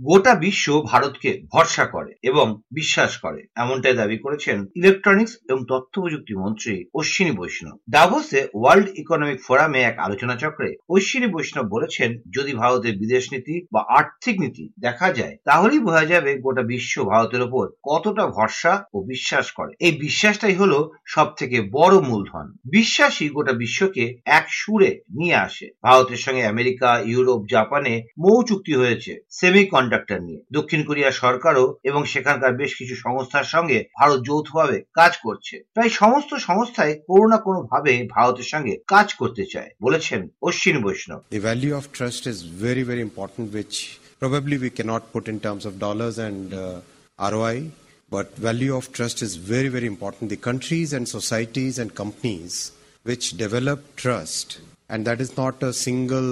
গোটা বিশ্ব ভারতকে ভরসা করে এবং বিশ্বাস করে, এমনটাই দাবি করেছেন ইলেকট্রনিক্স এবং তথ্য প্রযুক্তি মন্ত্রী অশ্বিনী বৈষ্ণব। ডাভোসে ওয়ার্ল্ড ইকোনমিক ফোরামে এক আলোচনা চক্রে অশ্বিনী বৈষ্ণব বলেছেন, যদি ভারতের বিদেশ নীতি বা আর্থিক নীতি দেখা যায়, তাহলেই বোঝা যাবে গোটা বিশ্ব ভারতের ওপর কতটা ভরসা ও বিশ্বাস করে। এই বিশ্বাসটাই হলো সব থেকে বড় মূলধন। বিশ্বাসই গোটা বিশ্বকে এক সুরে নিয়ে আসে। ভারতের সঙ্গে আমেরিকা, ইউরোপ, জাপানে মৌ চুক্তি হয়েছে। সেমি কন্ডাক্টর নিয়ে দক্ষিণ কোরিয়া সরকারও এবং সেখানকার বেশ কিছু সংস্থার সঙ্গে ভারত যৌথভাবে কাজ করছে প্রায় সমস্ত সংস্থায় কোনো না কোনো ভাবে ভারতের সঙ্গে কাজ করতে চায় বলেছেন অশ্বিন বৈষ্ণব The value of trust is very, very important, which probably we cannot put in terms of dollars and uh, ROI. But value of trust is very, very important. The countries and societies and companies which develop trust, and that is not a single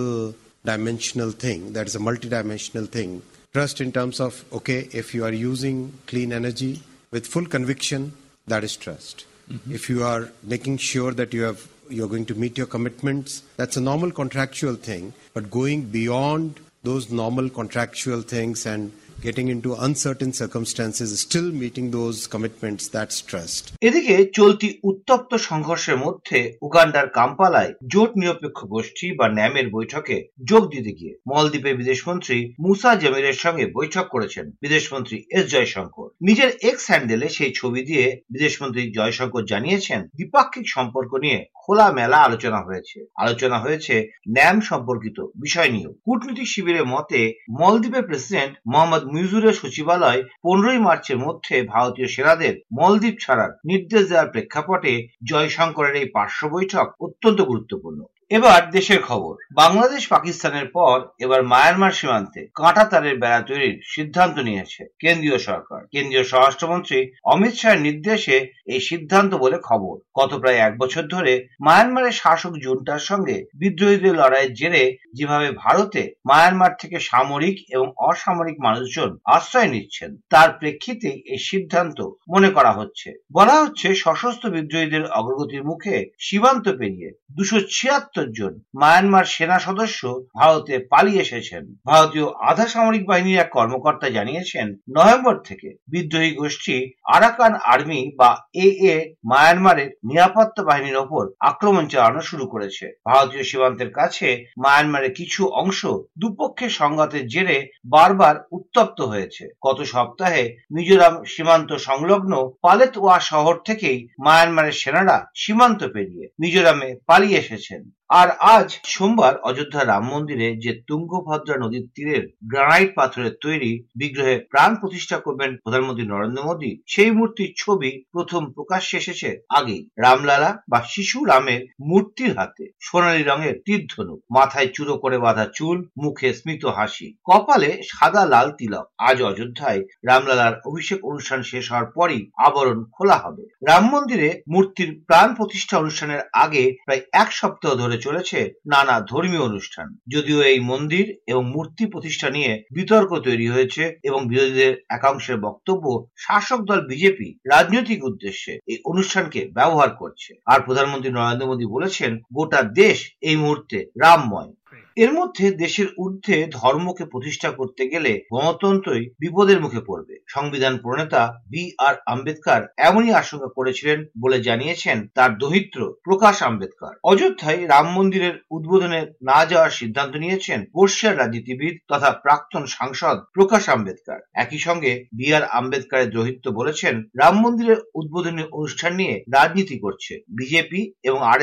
dimensional thing, that is a multidimensional thing. Trust in terms of, okay, if you are using clean energy with full conviction, that is trust. Mm-hmm. If you are making sure that you have you're going to meet your commitments, that's a normal contractual thing. But going beyond those normal contractual things and getting into uncertain circumstances, still meeting those commitments, that's trust. এদিকে চলতি উত্তপ্ত সংঘর্ষের মধ্যে উগান্ডার কাম্পালায় জোট নিরপেক্ষ গোষ্ঠী বা ন্যামের বৈঠকে যোগ দিতে গিয়ে মলদ্বীপের বিদেশমন্ত্রী মুসা জামিরের সঙ্গে বৈঠক করেছেন বিদেশমন্ত্রী এস জয়শঙ্কর। নিজের এক্স হ্যান্ডেলে সেই ছবি দিয়ে বিদেশমন্ত্রী জয়শঙ্কর জানিয়েছেন দ্বিপাক্ষিক সম্পর্ক নিয়ে খোলা মেলা আলোচনা হয়েছে। আলোচনা হয়েছে ন্যাম সম্পর্কিত বিষয় নিয়েও। কূটনীতিক শিবিরের মতে মলদ্বীপের প্রেসিডেন্ট মোহাম্মদ মিজুরের সচিবালয় পনেরোই মার্চের মধ্যে ভারতীয় সেনাদের মলদ্বীপ ছাড়ার নির্দেশ দেওয়ার প্রেক্ষাপটে জয়শঙ্করের এই পার্শ্ব বৈঠক অত্যন্ত গুরুত্বপূর্ণ। এবার দেশের খবর। বাংলাদেশ পাকিস্তানের পর এবার মায়ানমার সীমান্তে কাঁটা তারের বেড়া তৈরির সিদ্ধান্ত নিয়েছে কেন্দ্রীয় সরকার। কেন্দ্রীয় স্বরাষ্ট্রমন্ত্রী অমিত শাহের নির্দেশে এই সিদ্ধান্ত বলে খবর। গত প্রায় এক বছর ধরে মায়ানমারের শাসক জুনটার সঙ্গে বিদ্রোহীদের লড়াইয়ের জেরে যেভাবে ভারতে মায়ানমার থেকে সামরিক এবং অসামরিক মানুষজন আশ্রয় নিচ্ছেন, তার প্রেক্ষিতে এই সিদ্ধান্ত মনে করা হচ্ছে। বলা হচ্ছে, সশস্ত্র বিদ্রোহীদের অগ্রগতির মুখে সীমান্ত পেরিয়ে দুশো ছিয়াত্তর জন মায়ানমার সেনা সদস্য ভারতে পালিয়ে এসেছেন। ভারতীয় আধা সামরিক বাহিনীর এক কর্মকর্তা জানিয়েছেন, নভেম্বর থেকে বিদ্রোহী গোষ্ঠী আরাকান আর্মি বা এ এ মায়ানমারের নিরাপত্তা বাহিনীর ওপর আক্রমণ চালানো শুরু করেছে। ভারতীয় সীমান্তের কাছে মায়ানমারের কিছু অংশ দুপক্ষের সংঘাতের জেরে বারবার উত্তপ্ত হয়েছে। গত সপ্তাহে মিজোরাম সীমান্ত সংলগ্ন পালেতওয়া শহর থেকেই মায়ানমারের সেনারা সীমান্ত পেরিয়ে মিজোরামে পালিয়ে এসেছেন। আর আজ সোমবার অযোধ্যা রাম মন্দিরে যে তুঙ্গভদ্রা নদীর তীরের গ্রানাইট পাথরের তৈরি বিগ্রহে প্রাণ প্রতিষ্ঠা করবেন প্রধানমন্ত্রী নরেন্দ্র মোদী, সেই মূর্তির ছবি প্রথম প্রকাশ্যে এসেছে আগেই। রামলালা বা শিশু রামের মূর্তির হাতে। সোনালী রঙের তীর্ধনুক। মাথায় চুরো করে বাঁধা চুল, মুখে স্মিত হাসি। কপালে সাদা লাল তিলক। আজ অযোধ্যায় রামলালার অভিষেক অনুষ্ঠান শেষ হওয়ার পরই আবরণ খোলা হবে। রাম মন্দিরে মূর্তির প্রাণ প্রতিষ্ঠা অনুষ্ঠানের আগে প্রায় এক সপ্তাহ ধরে চলেছে নানা ধর্মীয় অনুষ্ঠান। যদিও এই মন্দির এবং মূর্তি প্রতিষ্ঠা নিয়ে বিতর্ক তৈরি হয়েছে এবং বিরোধীদের একাংশের বক্তব্য শাসক দল বিজেপি রাজনৈতিক উদ্দেশ্যে এই অনুষ্ঠানকে ব্যবহার করছে। আর প্রধানমন্ত্রী নরেন্দ্র মোদী বলেছেন, গোটা দেশ এই মুহূর্তে রামময়। এর মধ্যে দেশের ঊর্ধ্বে ধর্মকে প্রতিষ্ঠা করতে গেলে গণতন্ত্রই বিপদের মুখে পড়বে। সংবিধান প্রণেতা বি আর আম্বেদকর এমনই আশঙ্কা করেছিলেন বলে জানিয়েছেন তার দহিত্র প্রকাশ আম্বেদকর। অযোধ্যায় রাম মন্দিরের উদ্বোধনে না যাওয়ার সিদ্ধান্ত নিয়েছেন বর্ষিয়ার রাজনীতিবিদ তথা প্রাক্তন সাংসদ প্রকাশ আম্বেদকর। একই সঙ্গে বি আর আম্বেদকরের দহিত্র বলেছেন, রাম মন্দিরের উদ্বোধনী অনুষ্ঠান নিয়ে রাজনীতি করছে বিজেপি এবং আর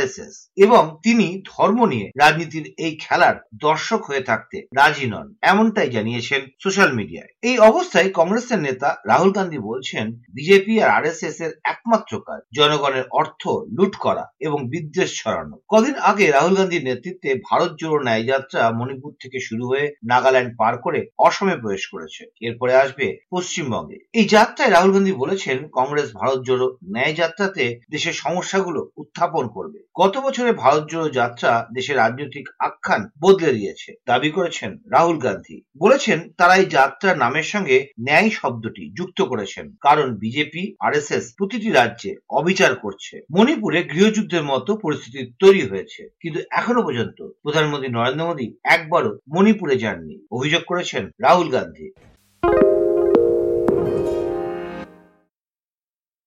এবং তিনি ধর্ম নিয়ে রাজনীতির এই খেলার দর্শক হয়ে থাকতে রাজি নন। এমনটাই জানিয়েছেন সোশ্যাল মিডিয়ায়। এই অবস্থায় কংগ্রেসের নেতা রাহুল গান্ধী বলছেন, বিজেপি আর আর এর একমাত্র কাজ জনগণের অর্থ লুট করা এবং বিদ্বেষ ছড়ানো। কদিন আগে রাহুল গান্ধীর নেতৃত্বে ভারত জোড়ো ন্যায় যাত্রা মণিপুর থেকে শুরু হয়ে নাগাল্যান্ড পার করে অসমে প্রবেশ করেছে। এরপরে আসবে পশ্চিমবঙ্গে। এই যাত্রায় রাহুল গান্ধী বলেছেন, কংগ্রেস ভারত জোড়ো ন্যায় যাত্রাতে দেশের সমস্যাগুলো উত্থাপন করবে। গত বছরে ভারত জোড়ো যাত্রা দেশের রাজনৈতিক আখ্যান বদলে দিয়েছে দাবি করেছেন রাহুল গান্ধী। বলেছেন, তারা এই যাত্রার নামের সঙ্গে ন্যায় শব্দটি যুক্ত করেছেন। কারণ বিজেপি আর প্রতিটি রাজ্যে অবিচার করছে। মণিপুরে গৃহযুদ্ধের মতো পরিস্থিতি তৈরি হয়েছে। কিন্তু এখনও পর্যন্ত প্রধানমন্ত্রী নরেন্দ্র মোদী একবারও মণিপুরে যাননি। অভিযোগ করেছেন রাহুল গান্ধী।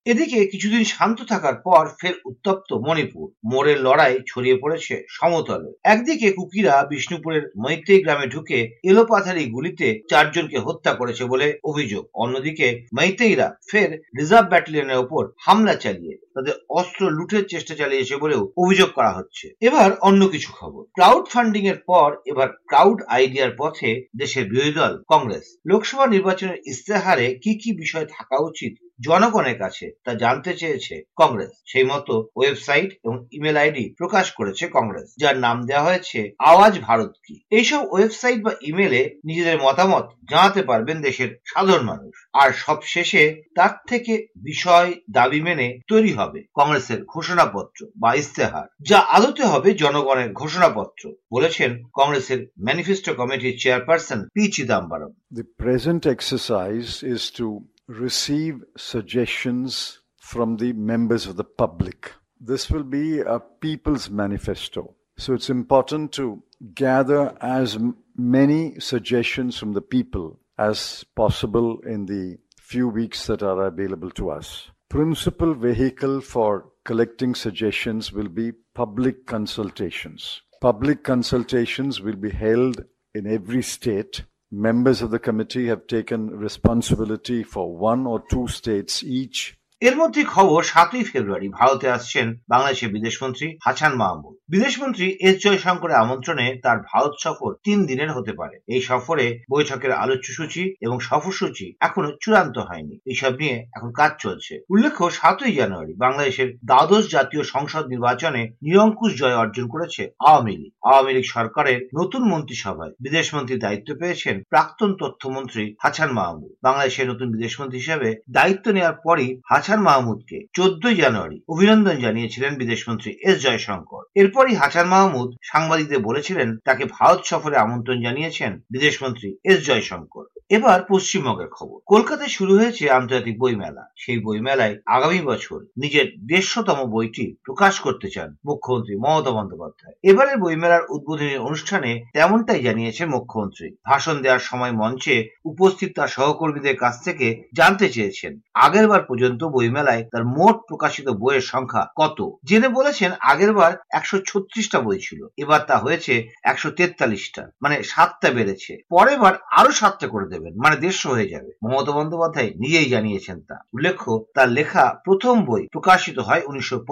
এদিকে কিছুদিন শান্ত থাকার পর ফের উত্তপ্ত মণিপুর। মোড়ের লড়াই ছড়িয়ে পড়েছে সমতলে। একদিকে কুকিরা বিষ্ণুপুরের মৈত্রী গ্রামে ঢুকে এলোপাথারি গুলিতে চারজনকে হত্যা করেছে বলে অভিযোগ। অন্যদিকে মৈত্রীরা ফের রিজার্ভ ব্যাটালিয়নের ওপর হামলা চালিয়ে তাদের অস্ত্র লুটের চেষ্টা চালিয়েছে বলেও অভিযোগ করা হচ্ছে। এবার অন্য কিছু খবর। ক্রাউড ফান্ডিং এর পর এবার ক্রাউড আইডিয়ার পথে দেশের বিরোধী দল, কংগ্রেস। লোকসভা নির্বাচনের ইস্তেহারে কি কি বিষয় থাকা উচিত জনগণের কাছে তা জানতে চেয়েছে কংগ্রেস। সেই মতো ওয়েবসাইট এবং ইমেল আইডি প্রকাশ করেছে কংগ্রেস, যার নাম দেওয়া হয়েছে আওয়াজ ভারত কি। এইসব ওয়েবসাইট বা ইমেলে নিজেদের মতামত জানাতে পারবেন দেশের সাধারণ মানুষ। আর সব শেষে তার থেকে বিষয়, দাবি মেনে তৈরি হবে কংগ্রেসের ঘোষণাপত্র বা ইস্তেহার যা আদতে হবে জনগণের ঘোষণাপত্র, বলেছেন কংগ্রেসের ম্যানিফেস্টো কমিটির chairperson P Chidambaram. The present exercise is to receive suggestions from the members of the public. This will be a people's manifesto. So it's important to gather as many suggestions from the people as possible in the few weeks that are available to us. Principal vehicle for collecting suggestions will be public consultations. Public consultations will be held in every state members of the committee have taken responsibility for one or two states each এর মধ্যে খবর, সাতই ফেব্রুয়ারি ভারতে আসছেন বাংলাদেশের বিদেশমন্ত্রী হাসান মাহমুদ। বিদেশমন্ত্রী S জয়শঙ্করের আমন্ত্রণে তার ভারত সফর তিন দিনের হতে পারে। এই সফরে বৈঠকের আলোচ্যসূচি এবং সফরসূচি এখনও চূড়ান্ত হয়নি। এইসব নিয়ে এখন কাজ চলছে। উল্লেখ্য, সাতই জানুয়ারি বাংলাদেশের দ্বাদশ জাতীয় সংসদ নির্বাচনে নিরঙ্কুশ জয় অর্জন করেছে আওয়ামী লীগ। আওয়ামী লীগ সরকারের নতুন মন্ত্রিসভায় বিদেশমন্ত্রীর দায়িত্ব পেয়েছেন প্রাক্তন তথ্যমন্ত্রী হাসান মাহমুদ। বাংলাদেশের নতুন বিদেশমন্ত্রী হিসেবে দায়িত্ব নেওয়ার পরই হাসান মাহমুদকে চোদ্দই জানুয়ারি অভিনন্দন জানিয়েছিলেন বিদেশমন্ত্রী এস জয়শঙ্কর। এরপরই হাসান মাহমুদ সাংবাদিকদের বলেছিলেন, তাকে ভারত সফরে আমন্ত্রণ জানিয়েছেন বিদেশমন্ত্রী এস জয়শঙ্কর। এবার পশ্চিমবঙ্গের খবর। কলকাতায় শুরু হয়েছে আন্তর্জাতিক বই মেলা সেই বই মেলায় আগামী বছর নিজের দেড়শোতম বইটি প্রকাশ করতে চান মুখ্যমন্ত্রী মমতা বন্দ্যোপাধ্যায়। এবারের বইমেলার উদ্বোধনী অনুষ্ঠানে তেমনটাই জানিয়েছে মুখ্যমন্ত্রী। ভাষণ দেওয়ার সময় মঞ্চে উপস্থিত তার সহকর্মীদের কাছ থেকে জানতে চেয়েছেন আগেরবার পর্যন্ত বইমেলায় তার মোট প্রকাশিত বইয়ের সংখ্যা কত? জেনে বলেছেন আগেরবার একশো ছত্রিশটা বই ছিল, এবার তা হয়েছে একশো তেতাল্লিশটা মানে সাতটা বেড়েছে। পরের বার আরও সাতটা করে দেবে। দেবেন মানে দেড়শো হয়ে যাবে। মমতা বন্দ্যোপাধ্যায় নিজেই জানিয়েছেন তা। উল্লেখ্য, তার লেখা প্রথম বই প্রকাশিত হয় উনিশশো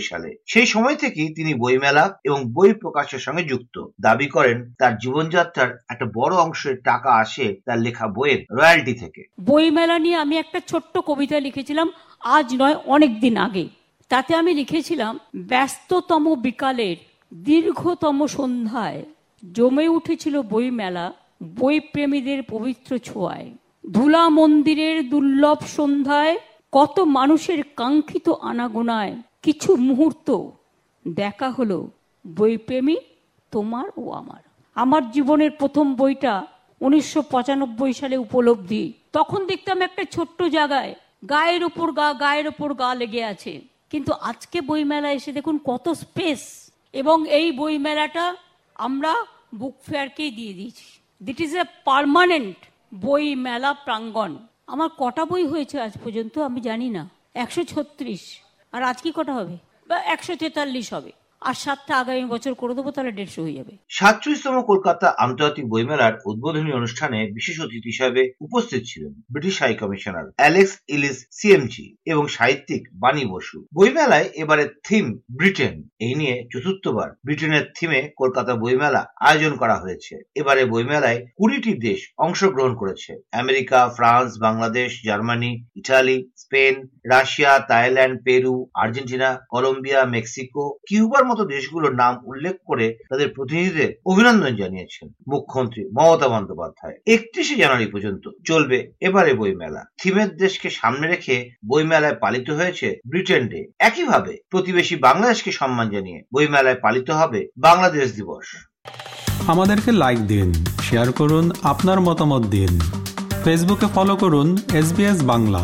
সালে। সেই সময় থেকেই তিনি বইমেলা এবং বই প্রকাশের সঙ্গে যুক্ত। দাবি করেন, তার জীবনযাত্রার একটা বড় অংশের টাকা আসে তার লেখা বইয়ের রয়্যালটি থেকে। বইমেলা নিয়ে আমি একটা ছোট্ট কবিতা লিখেছিলাম, আজ নয় অনেক দিন আগে। তাতে আমি লিখেছিলাম, ব্যস্ততম বিকালের দীর্ঘতম সন্ধ্যায় জমে উঠেছিল বইমেলা বইপ্রেমীদের পবিত্র ছোঁয়ায়, ধুলা মন্দিরের দুর্লভ সন্ধ্যায়, কত মানুষের কাঙ্ক্ষিত আনাগোনায়, কিছু মুহূর্ত দেখা হলো, বইপ্রেমী তোমার ও আমার। আমার জীবনের প্রথম বইটা উনিশশো পঁচানব্বই সালে উপলব্ধি। তখন দেখতাম একটা ছোট্ট জায়গায় গায়ের ওপর গা, গায়ের ওপর গা লেগে আছে। কিন্তু আজকে বইমেলা এসে দেখুন কত স্পেস এবং এই বইমেলাটা আমরা বুক ফেয়ারকেই দিয়ে দিয়েছি। দিট ইজ এ পারমানেন্ট বই মেলা প্রাঙ্গণ আমার কটা বই হয়েছে আজ পর্যন্ত আমি জানি না। একশো ছত্রিশ। আর আজ কি কটা হবে? বা একশো তেতাল্লিশ হবে। আর সাতটা আগামী বছর করে দেবো, তাহলে দেড়শো হয়ে যাবে। সাতচল্লিশতম কলকাতা আন্তর্জাতিক বইমেলার উদ্বোধনী অনুষ্ঠানে বিশেষ অতিথি হিসাবে উপস্থিত ছিলেন British high commissioner Alex Ellis CMG এবং সাহিত্যিক বাণী বসু। বইমেলায় এবারে থিম ব্রিটেন। এই নিয়ে চতুর্থবার ব্রিটেনের থিমে কলকাতা বইমেলা আয়োজন করা হয়েছে। এবারে বইমেলায় কুড়িটি দেশ অংশগ্রহণ করেছে। America, France, Bangladesh, Germany, Italy, Spain, Russia, Thailand, Peru, Argentina, Colombia, Mexico, কিউবার মতো দেশগুলোর নাম উল্লেখ করে তাদের প্রতিনিধিদের অভিনন্দন জানিয়েছেন মুখ্যমন্ত্রী মমতা বন্দ্যোপাধ্যায়। একত্রিশে জানুয়ারি পর্যন্ত চলবে এবারে বইমেলা। থিমের দেশকে সামনে রেখে বইমেলায় পালিত হয়েছে ব্রিটেন ডে। একইভাবে প্রতিবেশী বাংলাদেশকে সম্মান জানিয়ে বইমেলায় পালিত হবে বাংলাদেশ দিবস। আমাদেরকে লাইক দিন শেয়ার করুন, আপনার মতামত দিন। ফেসবুকে ফলো করুন এস বাংলা